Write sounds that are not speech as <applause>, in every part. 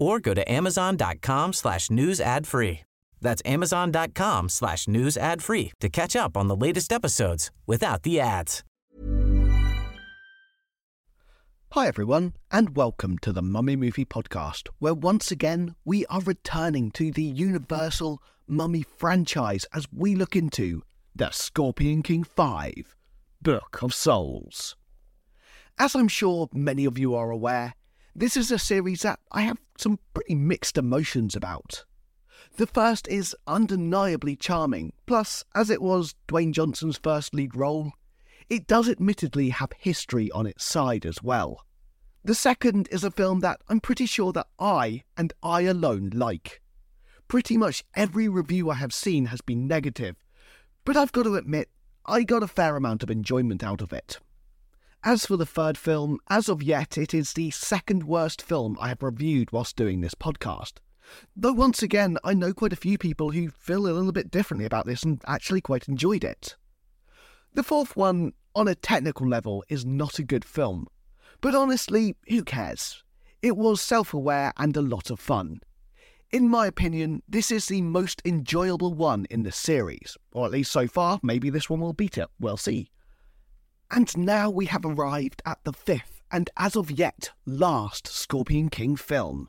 or go to amazon.com slash news ad free. That's amazon.com slash news ad free to catch up on the latest episodes without the ads. Hi, everyone, and welcome to the Mummy Movie Podcast, where once again we are returning to the Universal Mummy franchise as we look into The Scorpion King 5 Book of Souls. As I'm sure many of you are aware, this is a series that I have some pretty mixed emotions about. The first is undeniably charming, plus, as it was Dwayne Johnson's first lead role, it does admittedly have history on its side as well. The second is a film that I'm pretty sure that I, and I alone, like. Pretty much every review I have seen has been negative, but I've got to admit, I got a fair amount of enjoyment out of it. As for the third film, as of yet, it is the second worst film I have reviewed whilst doing this podcast. Though once again, I know quite a few people who feel a little bit differently about this and actually quite enjoyed it. The fourth one, on a technical level, is not a good film. But honestly, who cares? It was self aware and a lot of fun. In my opinion, this is the most enjoyable one in the series, or at least so far, maybe this one will beat it, we'll see. And now we have arrived at the fifth, and as of yet, last Scorpion King film.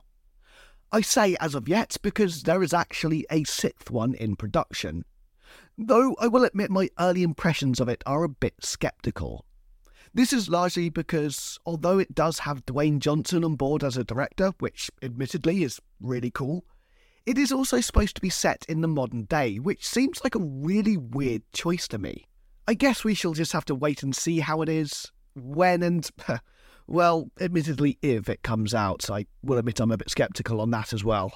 I say as of yet because there is actually a sixth one in production. Though I will admit my early impressions of it are a bit sceptical. This is largely because, although it does have Dwayne Johnson on board as a director, which admittedly is really cool, it is also supposed to be set in the modern day, which seems like a really weird choice to me. I guess we shall just have to wait and see how it is, when and, <laughs> well, admittedly, if it comes out. I will admit I'm a bit sceptical on that as well.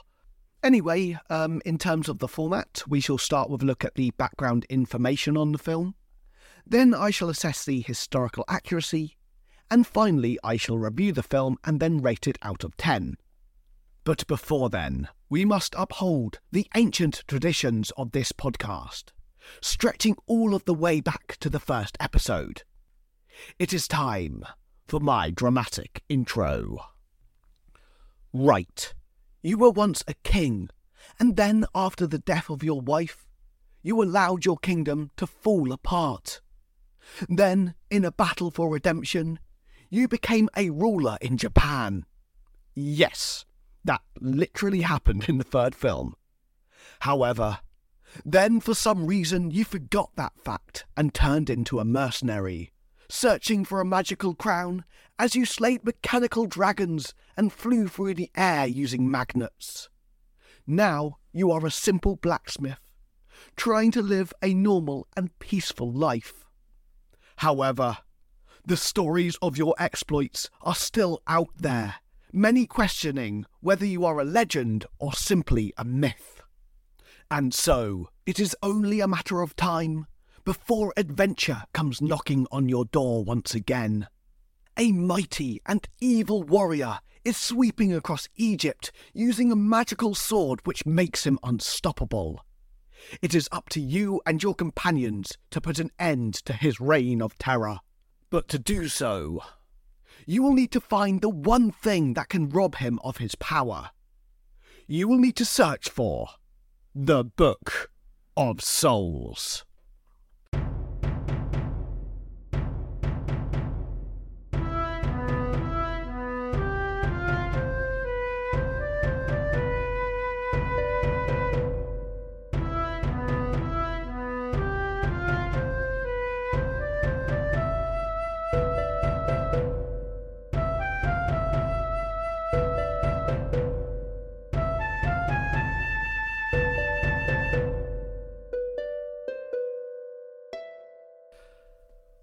Anyway, um, in terms of the format, we shall start with a look at the background information on the film. Then I shall assess the historical accuracy, and finally I shall review the film and then rate it out of 10. But before then, we must uphold the ancient traditions of this podcast, stretching all of the way back to the first episode. It is time for my dramatic intro. Right, you were once a king, and then after the death of your wife, you allowed your kingdom to fall apart. Then, in a battle for redemption, you became a ruler in Japan. Yes, that literally happened in the third film. However, then for some reason you forgot that fact and turned into a mercenary, searching for a magical crown as you slayed mechanical dragons and flew through the air using magnets. Now you are a simple blacksmith, trying to live a normal and peaceful life. However, the stories of your exploits are still out there, many questioning whether you are a legend or simply a myth. And so, it is only a matter of time before adventure comes knocking on your door once again. A mighty and evil warrior is sweeping across Egypt using a magical sword which makes him unstoppable. It is up to you and your companions to put an end to his reign of terror. But to do so, you will need to find the one thing that can rob him of his power. You will need to search for the Book of Souls.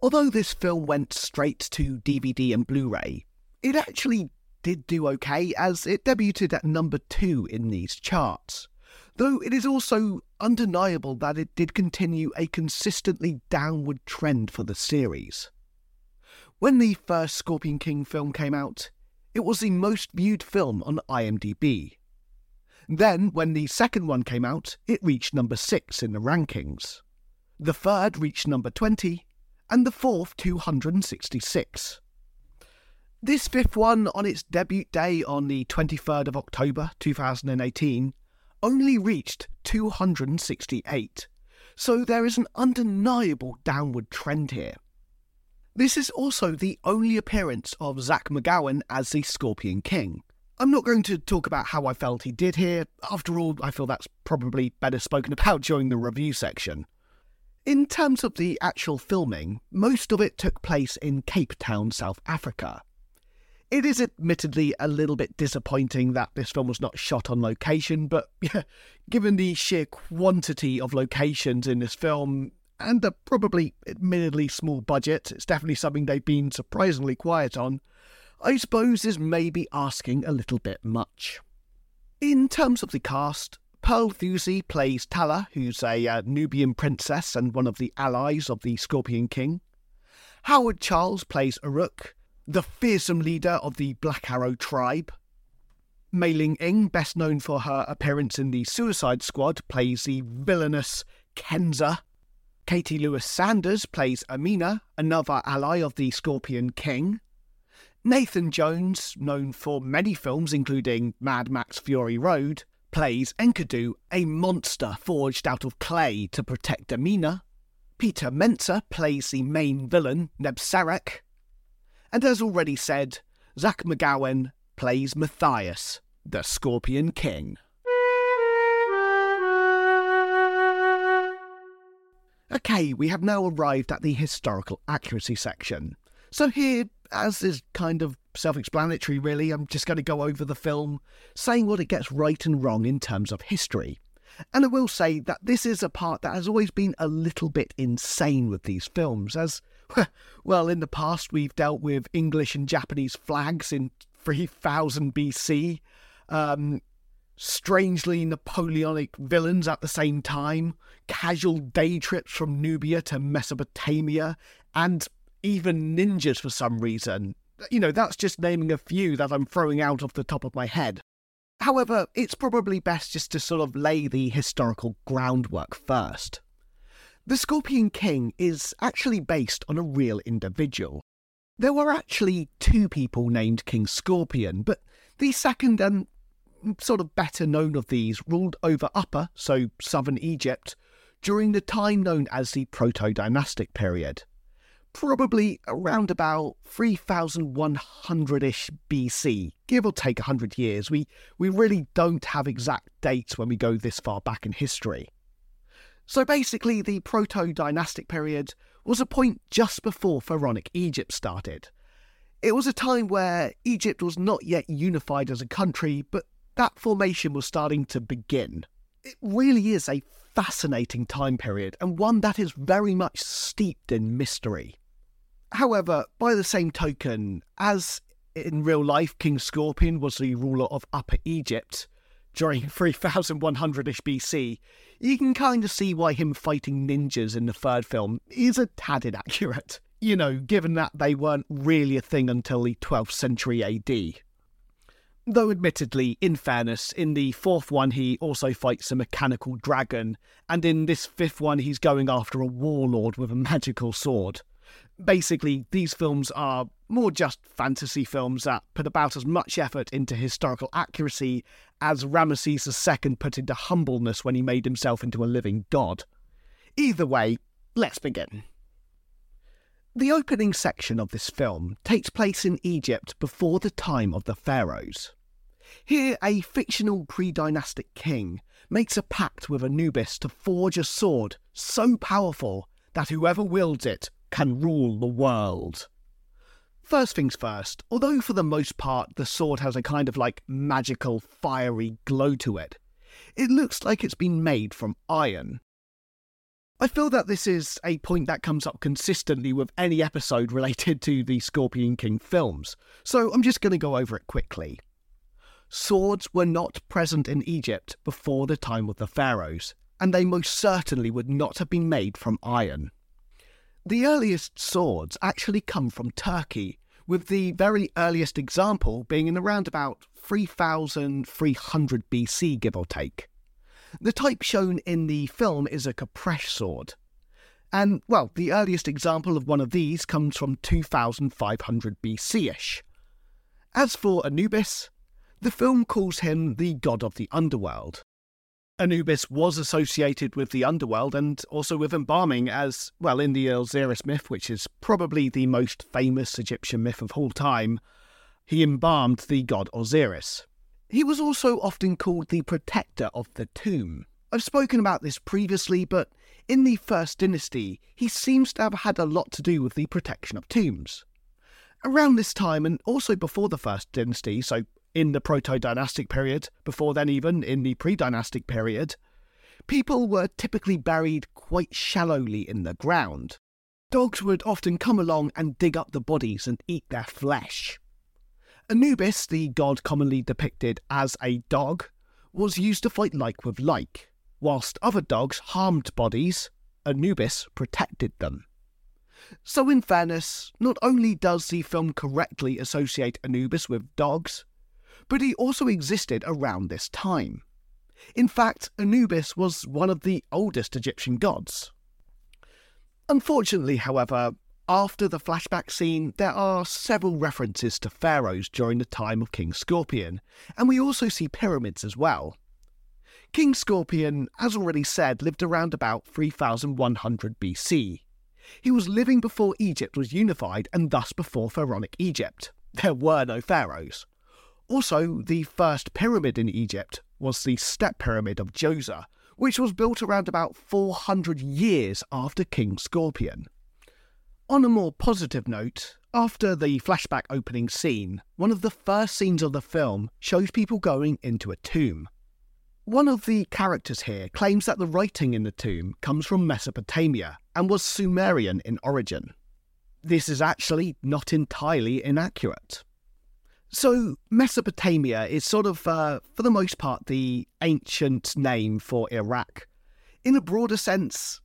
Although this film went straight to DVD and Blu ray, it actually did do okay as it debuted at number two in these charts. Though it is also undeniable that it did continue a consistently downward trend for the series. When the first Scorpion King film came out, it was the most viewed film on IMDb. Then, when the second one came out, it reached number 6 in the rankings. The third reached number 20, and the fourth 266. This fifth one, on its debut day on the 23rd of October 2018, only reached 268, so there is an undeniable downward trend here. This is also the only appearance of Zach McGowan as the Scorpion King. I'm not going to talk about how I felt he did here, after all, I feel that's probably better spoken about during the review section. In terms of the actual filming, most of it took place in Cape Town, South Africa. It is admittedly a little bit disappointing that this film was not shot on location, but <laughs> yeah, given the sheer quantity of locations in this film, and the probably admittedly small budget, it's definitely something they've been surprisingly quiet on, I suppose is maybe asking a little bit much. In terms of the cast, Pearl Thusi plays Tala, who's a uh, Nubian princess and one of the allies of the Scorpion King. Howard Charles plays Uruk, the fearsome leader of the Black Arrow tribe. Mayling Ng, best known for her appearance in the Suicide Squad, plays the villainous Khensa, Katy Louise Saunders plays Amina, another ally of the Scorpion King. Nathan Jones, known for many films including Mad Max Fury Road, plays Enkidu, a monster forged out of clay to protect Amina. Peter Mensah plays the main villain, Nebserek. And as already said, Zach McGowan plays Mathayus, the Scorpion King. Okay, we have now arrived at the historical accuracy section. So, here, as is kind of self explanatory, really, I'm just going to go over the film, saying what it gets right and wrong in terms of history. And I will say that this is a part that has always been a little bit insane with these films, as, <laughs> well, in the past we've dealt with English and Japanese flags in 3000 BC, um, strangely Napoleonic villains at the same time, casual day trips from Nubia to Mesopotamia, and even ninjas for some reason. You know, that's just naming a few that I'm throwing out off the top of my head. However, it's probably best just to sort of lay the historical groundwork first. The Scorpion King is actually based on a real individual. There were actually two people named King Scorpion, but the second and sort of better known of these ruled over Upper, so southern Egypt, during the time known as the Proto Dynastic period. Probably around about 3100 ish BC, give or take 100 years. We, we really don't have exact dates when we go this far back in history. So basically, the Proto Dynastic period was a point just before Pharaonic Egypt started. It was a time where Egypt was not yet unified as a country, but that formation was starting to begin. It really is a fascinating time period and one that is very much steeped in mystery. However, by the same token, as in real life King Scorpion was the ruler of Upper Egypt during <laughs> 3100 ish BC, you can kind of see why him fighting ninjas in the third film is a tad inaccurate. You know, given that they weren't really a thing until the 12th century AD. Though, admittedly, in fairness, in the fourth one he also fights a mechanical dragon, and in this fifth one he's going after a warlord with a magical sword. Basically, these films are more just fantasy films that put about as much effort into historical accuracy as Ramesses II put into humbleness when he made himself into a living god. Either way, let's begin. The opening section of this film takes place in Egypt before the time of the pharaohs. Here, a fictional pre dynastic king makes a pact with Anubis to forge a sword so powerful that whoever wields it can rule the world. First things first, although for the most part the sword has a kind of like magical fiery glow to it, it looks like it's been made from iron. I feel that this is a point that comes up consistently with any episode related to the Scorpion King films, so I'm just going to go over it quickly. Swords were not present in Egypt before the time of the pharaohs, and they most certainly would not have been made from iron. The earliest swords actually come from Turkey, with the very earliest example being in around about 3300 BC, give or take. The type shown in the film is a Khopesh sword. And, well, the earliest example of one of these comes from 2500 BC ish. As for Anubis, the film calls him the god of the underworld. Anubis was associated with the underworld and also with embalming, as, well, in the Osiris myth, which is probably the most famous Egyptian myth of all time, he embalmed the god Osiris. He was also often called the protector of the tomb. I've spoken about this previously, but in the First Dynasty, he seems to have had a lot to do with the protection of tombs. Around this time, and also before the First Dynasty, so in the Proto Dynastic period, before then, even in the Pre Dynastic period, people were typically buried quite shallowly in the ground. Dogs would often come along and dig up the bodies and eat their flesh. Anubis, the god commonly depicted as a dog, was used to fight like with like. Whilst other dogs harmed bodies, Anubis protected them. So, in fairness, not only does the film correctly associate Anubis with dogs, but he also existed around this time. In fact, Anubis was one of the oldest Egyptian gods. Unfortunately, however, after the flashback scene, there are several references to pharaohs during the time of King Scorpion, and we also see pyramids as well. King Scorpion, as already said, lived around about 3100 BC. He was living before Egypt was unified and thus before pharaonic Egypt. There were no pharaohs. Also, the first pyramid in Egypt was the Step Pyramid of Djoser, which was built around about 400 years after King Scorpion. On a more positive note, after the flashback opening scene, one of the first scenes of the film shows people going into a tomb. One of the characters here claims that the writing in the tomb comes from Mesopotamia and was Sumerian in origin. This is actually not entirely inaccurate. So, Mesopotamia is sort of, uh, for the most part, the ancient name for Iraq. In a broader sense,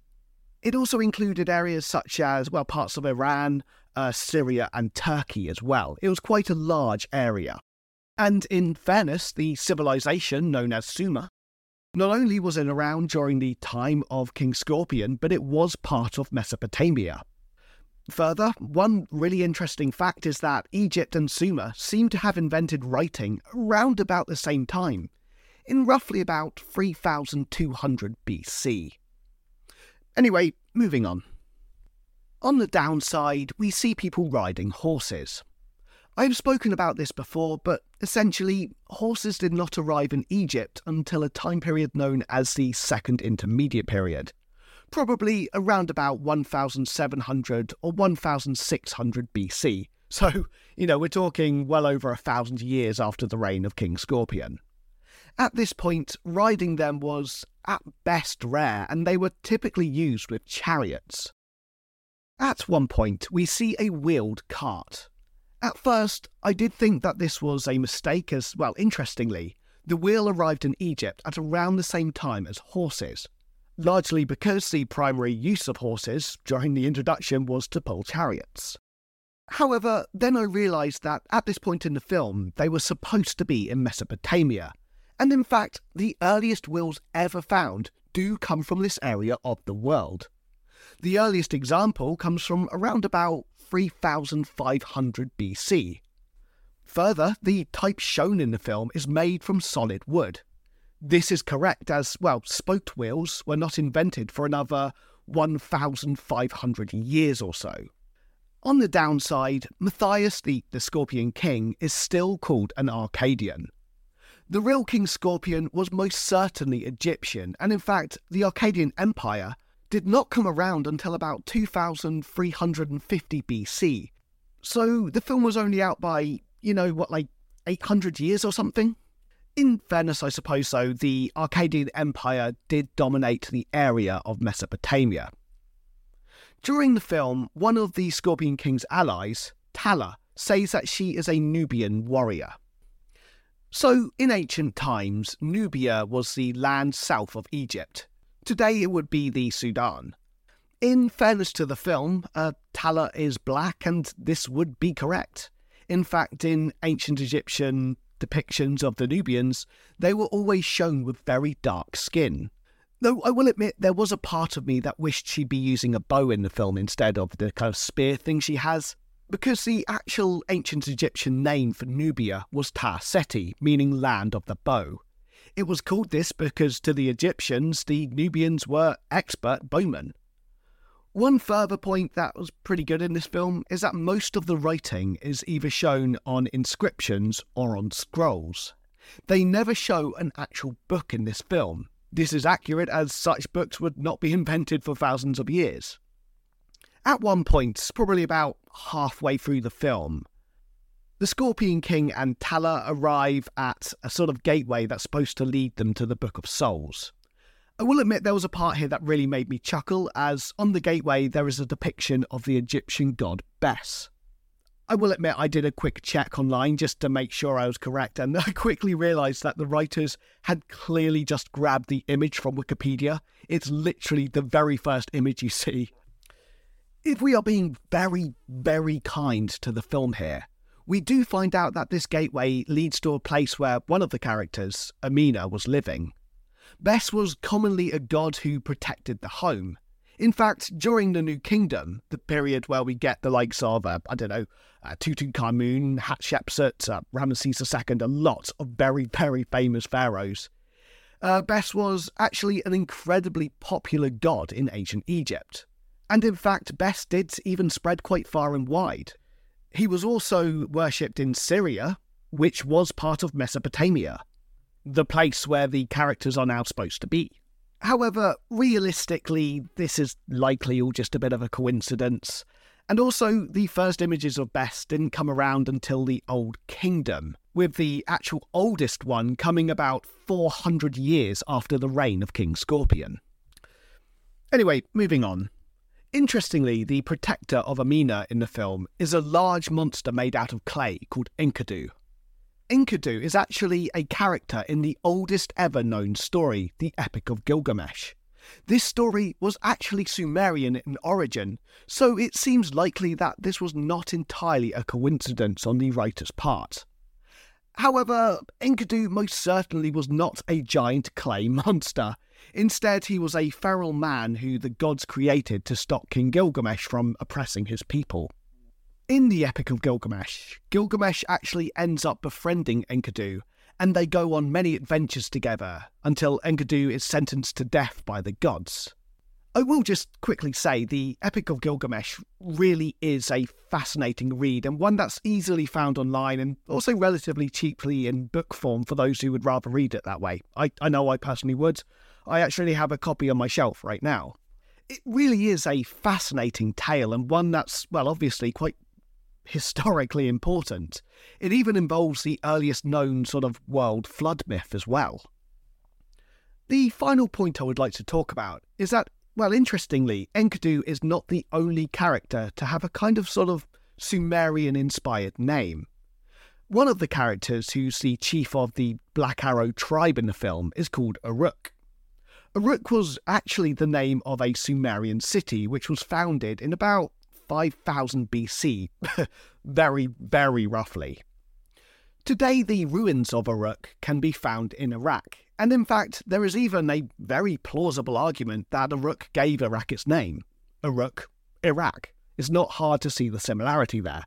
it also included areas such as, well, parts of Iran, uh, Syria, and Turkey as well. It was quite a large area. And in fairness, the civilization known as Sumer not only was it around during the time of King Scorpion, but it was part of Mesopotamia. Further, one really interesting fact is that Egypt and Sumer seem to have invented writing around about the same time, in roughly about 3200 BC. Anyway, moving on. On the downside, we see people riding horses. I've spoken about this before, but essentially, horses did not arrive in Egypt until a time period known as the Second Intermediate Period, probably around about 1700 or 1600 BC. So, you know, we're talking well over a thousand years after the reign of King Scorpion. At this point, riding them was at best rare, and they were typically used with chariots. At one point, we see a wheeled cart. At first, I did think that this was a mistake, as, well, interestingly, the wheel arrived in Egypt at around the same time as horses, largely because the primary use of horses during the introduction was to pull chariots. However, then I realised that at this point in the film, they were supposed to be in Mesopotamia, and in fact, the earliest wheels ever found do come from this area of the world. The earliest example comes from around about 3500 BC. Further, the type shown in the film is made from solid wood. This is correct as, well, spoked wheels were not invented for another 1500 years or so. On the downside, Mathayus the, the Scorpion King is still called an Akkadian. the real King Scorpion was most certainly Egyptian, and in fact, the Akkadian Empire did not come around until about 2350 BC. So the film was only out by, you know, what, like 800 years or something? In fairness, I suppose so, the Akkadian Empire did dominate the area of Mesopotamia. During the film, one of the Scorpion King's allies, Tala, says that she is a Nubian warrior. So, in ancient times, Nubia was the land south of Egypt. Today it would be the Sudan. In fairness to the film, uh, Tala is black, and this would be correct. In fact, in ancient Egyptian depictions of the Nubians, they were always shown with very dark skin. Though I will admit, there was a part of me that wished she'd be using a bow in the film instead of the kind of spear thing she has, because the actual ancient Egyptian name for Nubia was Ta Seti, meaning land of the bow. It was called this because to the Egyptians, the Nubians were expert bowmen. One further point that was pretty good in this film is that most of the writing is either shown on inscriptions or on scrolls. They never show an actual book in this film, this is accurate as such books would not be <laughs> invented for thousands of years. At one point, probably about halfway through the film, the Scorpion King and Tala arrive at a sort of gateway that's supposed to lead them to the Book of Souls. I will admit there was a part here that really made me chuckle, as on the gateway there is a depiction of the Egyptian god Bes. I will admit I did a quick check online just to make sure I was correct, and <laughs> I quickly realised that the writers had clearly just grabbed the image from Wikipedia. It's literally the very first image you see. If we are being very, very kind to the film here, we do find out that this gateway leads to a place where one of the characters, Amina, was living. Bes was commonly a god who protected the home, in fact, during the New Kingdom, the period where we get the likes of, uh, I don't know, uh, Tutankhamun, Hatshepsut, uh, Ramesses II, a lot of very, very famous pharaohs, uh, was actually an incredibly popular god in ancient Egypt. And in fact, Bes did even spread quite far and wide. He was also worshipped in Syria, which was part of Mesopotamia, the place where the characters are now supposed to be. However, realistically, this is likely all just a bit of a coincidence. And also, the first images of Bes didn't come around until the Old Kingdom, with the actual oldest one coming about 400 years after the reign of King Scorpion. Anyway, moving on. Interestingly, the protector of Amina in the film is a large monster made out of clay called Enkidu. Enkidu is actually a character in the oldest ever known story, the Epic of Gilgamesh. This story was actually Sumerian in origin, so it seems likely that this was not entirely a coincidence on the writer's part. However, Enkidu most certainly was not a giant clay <laughs> monster. Instead, he was a feral man who the gods created to stop King Gilgamesh from oppressing his people. In the Epic of Gilgamesh, Gilgamesh actually ends up befriending Enkidu, and they go on many adventures together until Enkidu is sentenced to death by the gods. I will just quickly say the Epic of Gilgamesh really is a fascinating read and one that's easily found online and also relatively cheaply in book form for those who would rather read it that way. I, I know I personally would. I actually have a copy on my shelf right now. It really is a fascinating tale and one that's, well, obviously quite historically important. It even involves the earliest known sort of world flood myth as well. The final point I would like to talk about is that, well, interestingly, Enkidu is not the only character to have a kind of sort of Sumerian inspired name. One of the characters who's the chief of the Black Arrow tribe in the film is called Uruk. Uruk was actually the name of a Sumerian city which was founded in about 5000 BC, <laughs> very, very roughly. Today, the ruins of Uruk can be found in Iraq, and in fact, there is even a very plausible argument that Uruk gave Iraq its name. Uruk, Iraq. It's not hard to see the similarity there.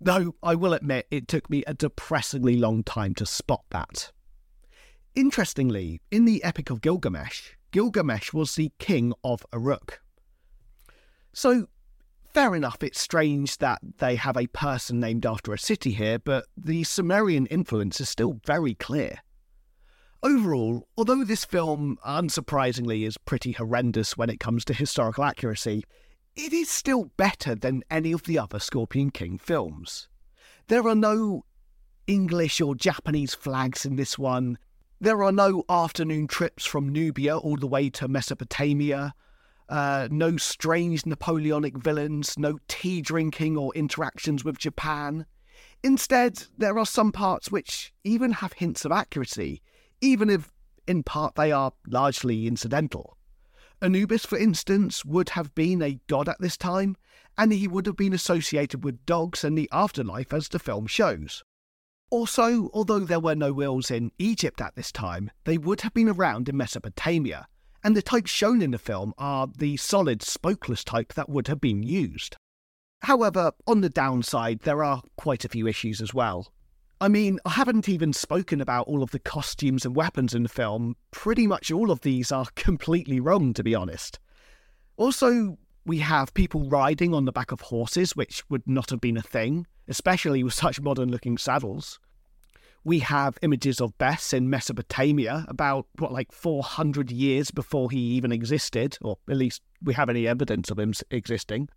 Though I will admit it took me a depressingly long time to spot that. Interestingly, in the Epic of Gilgamesh, Gilgamesh was the king of Uruk. So fair enough, it's strange that they have a person named after a city here, but the Sumerian influence is still very clear. Overall, although this film, unsurprisingly, is pretty horrendous when it comes to historical accuracy, it is still better than any of the other Scorpion King films. There are no English or Japanese flags in this one. There are no afternoon trips from Nubia all the way to Mesopotamia. Uh, no strange Napoleonic villains, no tea drinking or interactions with Japan. Instead, there are some parts which even have hints of accuracy, even if in part they are largely incidental. Anubis, for instance, would have been a god at this time, and he would have been associated with dogs and the afterlife as the film shows. Also, although there were no wills in Egypt at this time, they would have been around in Mesopotamia, and the types shown in the film are the solid spokeless type that would have been used. However, on the downside, there are quite a few issues as well. I mean, I haven't even spoken about all of the costumes and weapons in the film. Pretty much all of these are <laughs> completely wrong, to be honest. Also, we have people riding on the back of horses, which would not have been a thing, especially with such modern looking saddles. We have images of Bes in Mesopotamia about, what, like 400 years before he even existed, or at least we have any evidence of him existing.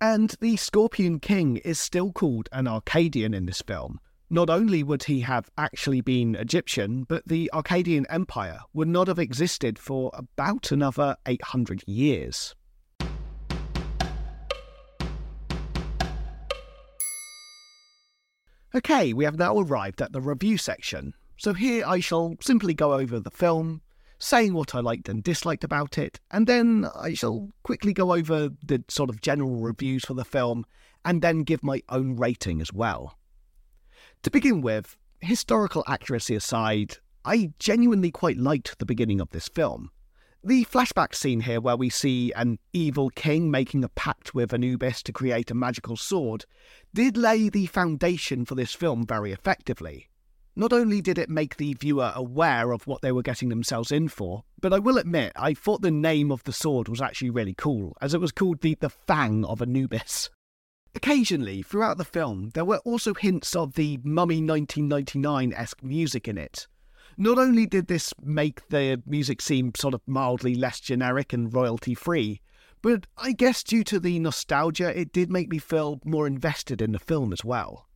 And the Scorpion King is still called an Akkadian in this film. Not only would he have actually been Egyptian, but the Akkadian Empire would not have existed for about another 800 years. Okay, we have now arrived at the review section. So here I shall simply go over the film, saying what I liked and disliked about it, and then I shall quickly go over the sort of general reviews for the film, and then give my own rating as well. To begin with, historical accuracy aside, I genuinely quite liked the beginning of this film. The flashback scene here, where we see an evil king making a pact with Anubis to create a magical sword, did lay the foundation for this film very effectively. Not only did it make the viewer aware of what they were getting themselves in for, but I will admit I thought the name of the sword was actually really cool, as it was called the, the Fang of Anubis. Occasionally, throughout the film, there were also hints of the Mummy 1999 esque music in it, not only did this make the music seem sort of mildly less generic and royalty free, but I guess due to the nostalgia, it did make me feel more invested in the film as well.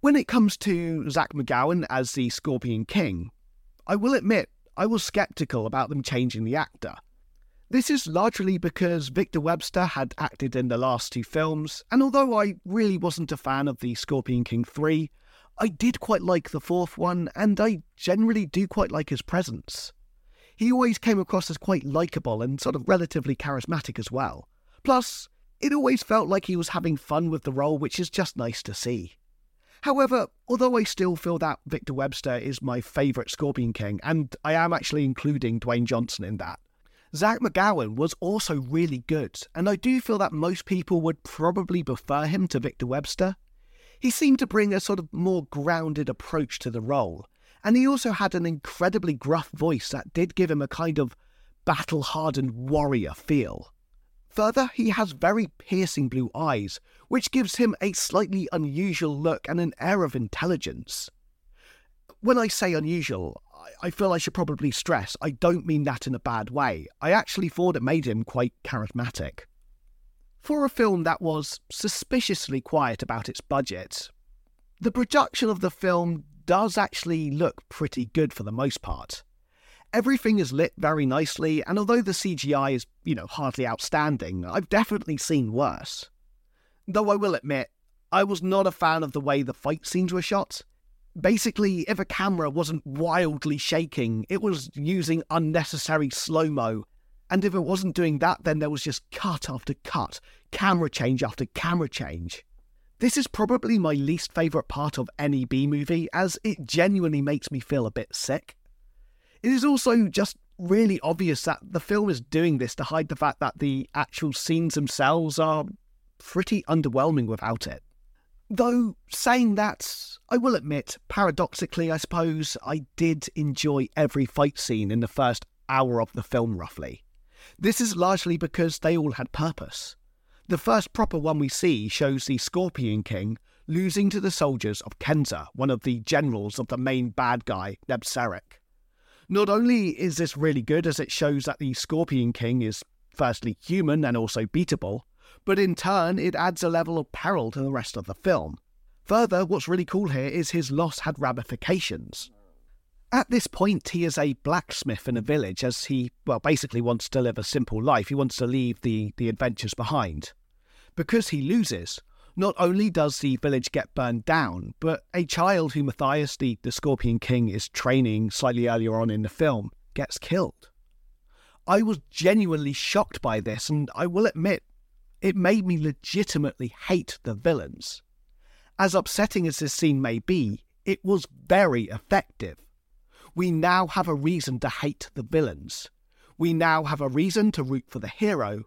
When it comes to Zach McGowan as the Scorpion King, I will admit I was skeptical about them changing the actor. This is largely because Victor Webster had acted in the last two films, and although I really wasn't a fan of the Scorpion King 3, I did quite like the fourth one, and I generally do quite like his presence. He always came across as quite likeable and sort of relatively charismatic as well. Plus, it always felt like he was having fun with the role, which is just nice to see. However, although I still feel that Victor Webster is my favourite Scorpion King, and I am actually including Dwayne Johnson in that, Zach McGowan was also really good, and I do feel that most people would probably prefer him to Victor Webster. He seemed to bring a sort of more grounded approach to the role, and he also had an incredibly gruff voice that did give him a kind of battle hardened warrior feel. Further, he has very piercing blue eyes, which gives him a slightly unusual look and an air of intelligence. When I say unusual, I feel I should probably stress I don't mean that in a bad way. I actually thought it made him quite charismatic. For a film that was suspiciously quiet about its budget, the production of the film does actually look pretty good for the most part. Everything is lit very nicely, and although the CGI is, you know, hardly outstanding, I've definitely seen worse. Though I will admit, I was not a fan of the way the fight scenes were shot. Basically, if a camera wasn't wildly shaking, it was using unnecessary slow mo and if it wasn't doing that, then there was just cut after cut, camera change after camera change. This is probably my least favourite part of any B movie, as it genuinely makes me feel a bit sick. It is also just really obvious that the film is doing this to hide the fact that the actual scenes themselves are pretty underwhelming without it. Though, saying that, I will admit, paradoxically, I suppose, I did enjoy every fight scene in the first hour of the film, roughly. This is largely because they all had purpose. The first proper one we see shows the Scorpion King losing to the soldiers of Khensa, one of the generals of the main bad guy, Nebserek. Not only is this really good as it shows that the Scorpion King is firstly human and also beatable, but in turn it adds a level of peril to the rest of the film. Further, what's really cool here is his loss had ramifications. At this point, he is a blacksmith in a village as he, well, basically wants to live a simple life. He wants to leave the, the adventures behind. Because he loses, not only does the village get burned down, but a child who Mathayus, the, the Scorpion King, is training slightly earlier on in the film, gets killed. I was genuinely shocked by this, and I will admit, it made me legitimately hate the villains. As upsetting as this scene may be, it was very effective. We now have a reason to hate the villains. We now have a reason to root for the hero,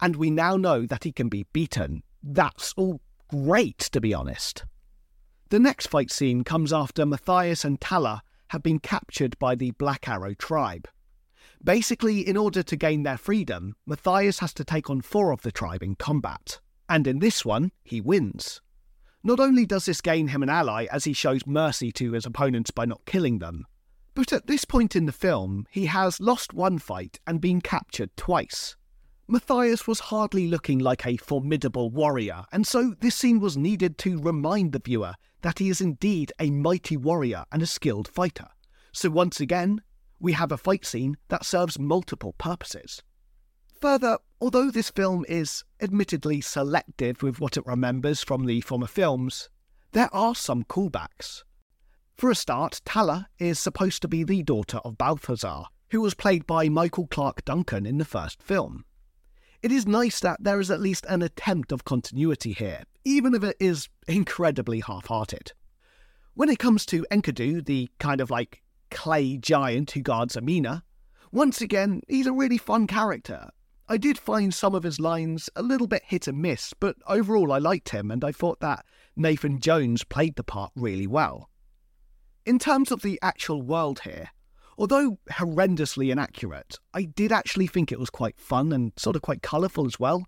and we now know that he can be beaten. That's all great, to be honest. The next fight scene comes after Mathayus and Tala have been captured by the Black Arrow tribe. Basically, in order to gain their freedom, Mathayus has to take on four of the tribe in combat. And in this one, he wins. Not only does this gain him an ally as he shows mercy to his opponents by not killing them, but at this point in the film, he has lost one fight and been captured twice. Mathayus was hardly looking like a formidable warrior, and so this scene was needed to remind the viewer that he is indeed a mighty warrior and a skilled fighter. So once again, we have a fight scene that serves multiple purposes. Further, although this film is admittedly selective with what it remembers from the former films, there are some callbacks. For a start, Tala is supposed to be the daughter of Balthazar, who was played by Michael Clarke Duncan in the first film. It is nice that there is at least an attempt of continuity here, even if it is incredibly half hearted. When it comes to Enkidu, the kind of like clay giant who guards Amina, once again, he's a really fun character. I did find some of his lines a little bit hit and miss, but overall I liked him and I thought that Nathan Jones played the part really well. In terms of the actual world here, Although horrendously inaccurate, I did actually think it was quite fun and sort of quite colourful as well.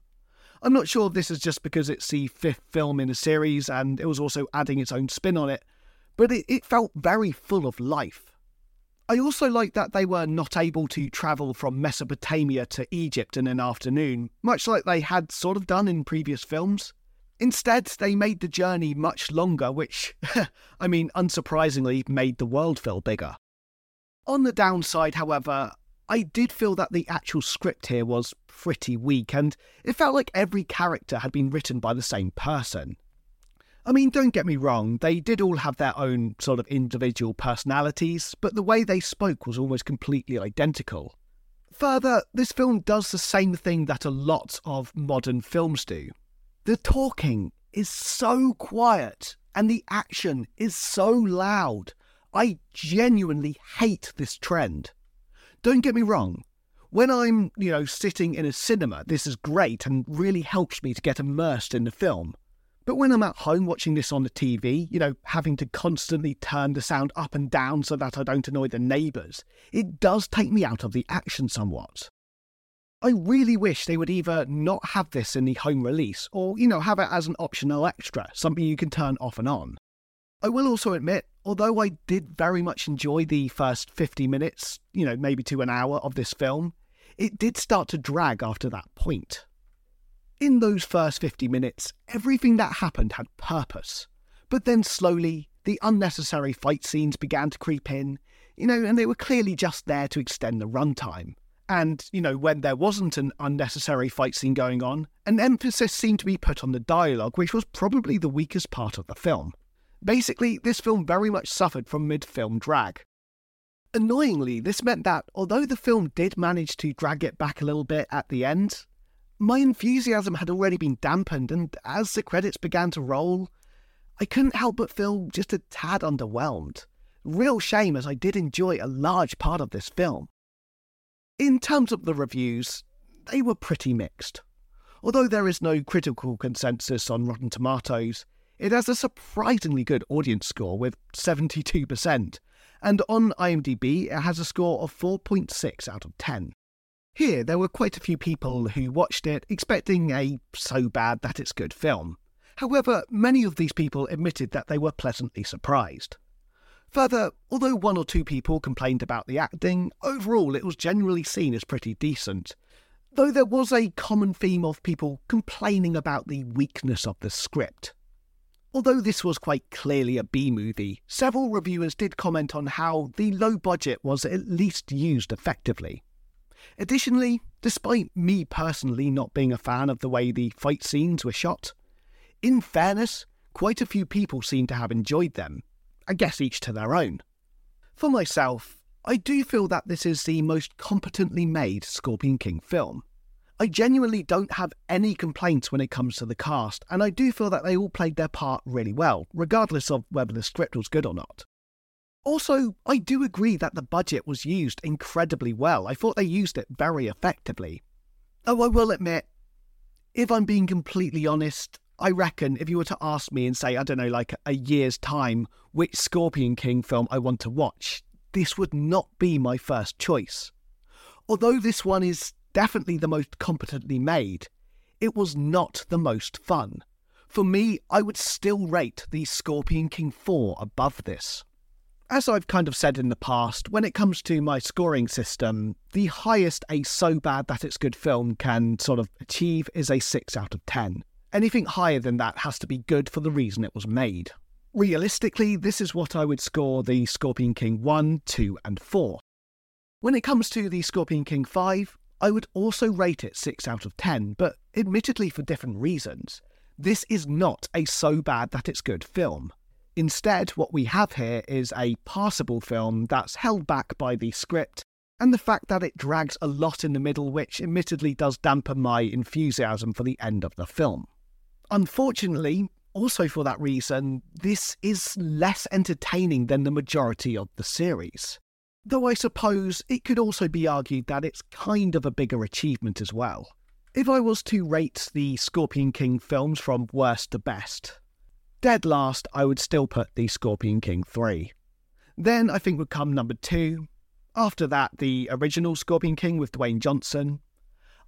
I'm not sure if this is just because it's the fifth film in a series and it was also adding its own spin on it, but it, it felt very full of life. I also liked that they were not able to travel from Mesopotamia to Egypt in an afternoon, much like they had sort of done in previous films. Instead, they made the journey much longer, which, <laughs> I mean, unsurprisingly, made the world feel bigger. On the downside, however, I did feel that the actual script here was pretty weak, and it felt like every character had been written by the same person. I mean, don't get me wrong, they did all have their own sort of individual personalities, but the way they spoke was almost completely identical. Further, this film does the same thing that a lot of modern films do. The talking is so quiet, and the action is so loud I genuinely hate this trend. Don't get me wrong. When I'm, you know, sitting in a cinema, this is great and really helps me to get immersed in the film. But when I'm at home watching this on the TV, you know, having to constantly turn the sound up and down so that I don't annoy the neighbours, it does take me out of the action somewhat. I really wish they would either not have this in the home release or, you know, have it as an optional extra, something you can turn off and on. I will also admit, although I did very much enjoy the first 50 minutes, you know, maybe to an hour of this film, it did start to drag after that point. In those first 50 minutes, everything that happened had purpose. But then slowly, the unnecessary fight scenes began to creep in, you know, and they were clearly just there to extend the runtime. And, you know, when there wasn't an unnecessary fight scene going on, an emphasis seemed to be put on the dialogue, which was probably the weakest part of the film. Basically, this film very much suffered from mid film drag. Annoyingly, this meant that although the film did manage to drag it back a little bit at the end, my enthusiasm had already been dampened, and as the credits began to roll, I couldn't help but feel just a tad underwhelmed. Real shame as I did enjoy a large part of this film. In terms of the reviews, they were pretty mixed. Although there is no critical consensus on Rotten Tomatoes, it has a surprisingly good audience score with 72%, and on IMDb it has a score of 4.6 out of 10. Here, there were quite a few people who watched it expecting a so bad that it's good film. However, many of these people admitted that they were pleasantly surprised. Further, although one or two people complained about the acting, overall it was generally seen as pretty decent. Though there was a common theme of people complaining about the weakness of the script. Although this was quite clearly a B movie, several reviewers did comment on how the low budget was at least used effectively. Additionally, despite me personally not being a fan of the way the fight scenes were shot, in fairness, quite a few people seem to have enjoyed them. I guess each to their own. For myself, I do feel that this is the most competently made Scorpion King film. I genuinely don't have any complaints when it comes to the cast, and I do feel that they all played their part really well, regardless of whether the script was good or not. Also, I do agree that the budget was used incredibly well. I thought they used it very effectively. Though I will admit, if I'm being completely honest, I reckon if you were to ask me and say, I don't know, like a year's time, which Scorpion King film I want to watch, this would not be my first choice. Although this one is definitely the most competently made, it was not the most fun. For me, I would still rate the Scorpion King 4 above this. As I've kind of said in the past, when it comes to my scoring system, the highest a so bad that it's good film can sort of achieve is a 6 out of 10. Anything higher than that has to be good for the reason it was made. Realistically, this is what I would score the Scorpion King 1, 2, and 4. When it comes to the Scorpion King 5, I would also rate it 6 out of 10, but admittedly for different reasons. This is not a so bad that it's good film. Instead, what we have here is a passable film that's held back by the script and the fact that it drags a lot in the middle, which admittedly does dampen my enthusiasm for the end of the film. Unfortunately, also for that reason, this is less entertaining than the majority of the series. Though I suppose it could also be argued that it's kind of a bigger achievement as well. If I was to rate the Scorpion King films from worst to best, dead last I would still put the Scorpion King 3. Then I think would come number 2. After that, the original Scorpion King with Dwayne Johnson.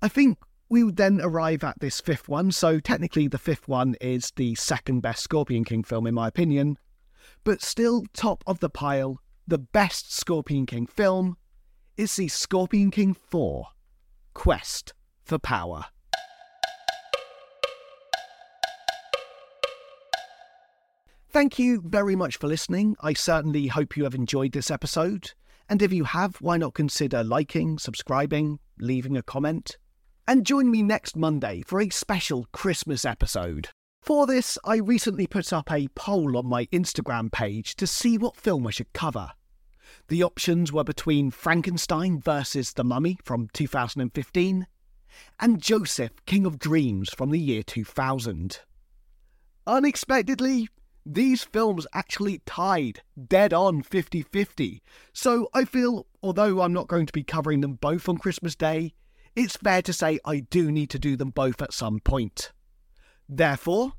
I think we would then arrive at this fifth one, so technically the fifth one is the second best Scorpion King film in my opinion. But still, top of the pile the best Scorpion King film is the Scorpion King 4 Quest for Power. Thank you very much for listening. I certainly hope you have enjoyed this episode. And if you have, why not consider liking, subscribing, leaving a comment? And join me next Monday for a special Christmas episode. For this, I recently put up a poll on my Instagram page to see what film I should cover. The options were between Frankenstein versus The Mummy from 2015 and Joseph, King of Dreams from the year 2000. Unexpectedly, these films actually tied dead on 50 50. So I feel, although I'm not going to be covering them both on Christmas Day, it's fair to say I do need to do them both at some point. Therefore,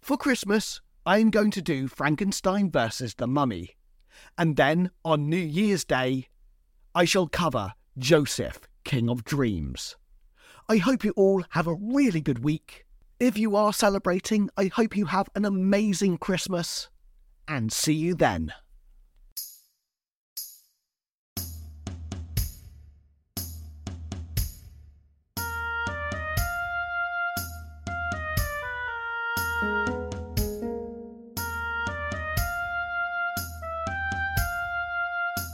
for Christmas, I am going to do Frankenstein versus the Mummy. And then on New Year's Day, I shall cover Joseph, King of Dreams. I hope you all have a really good week. If you are celebrating, I hope you have an amazing Christmas. And see you then.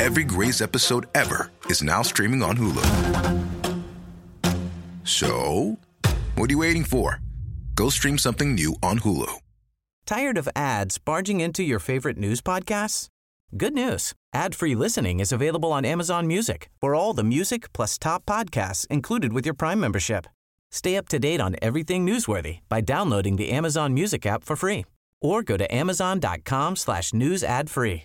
Every Grey's episode ever is now streaming on Hulu. So, what are you waiting for? Go stream something new on Hulu. Tired of ads barging into your favorite news podcasts? Good news. Ad-free listening is available on Amazon Music for all the music plus top podcasts included with your Prime membership. Stay up to date on everything newsworthy by downloading the Amazon Music app for free or go to amazon.com slash news ad free.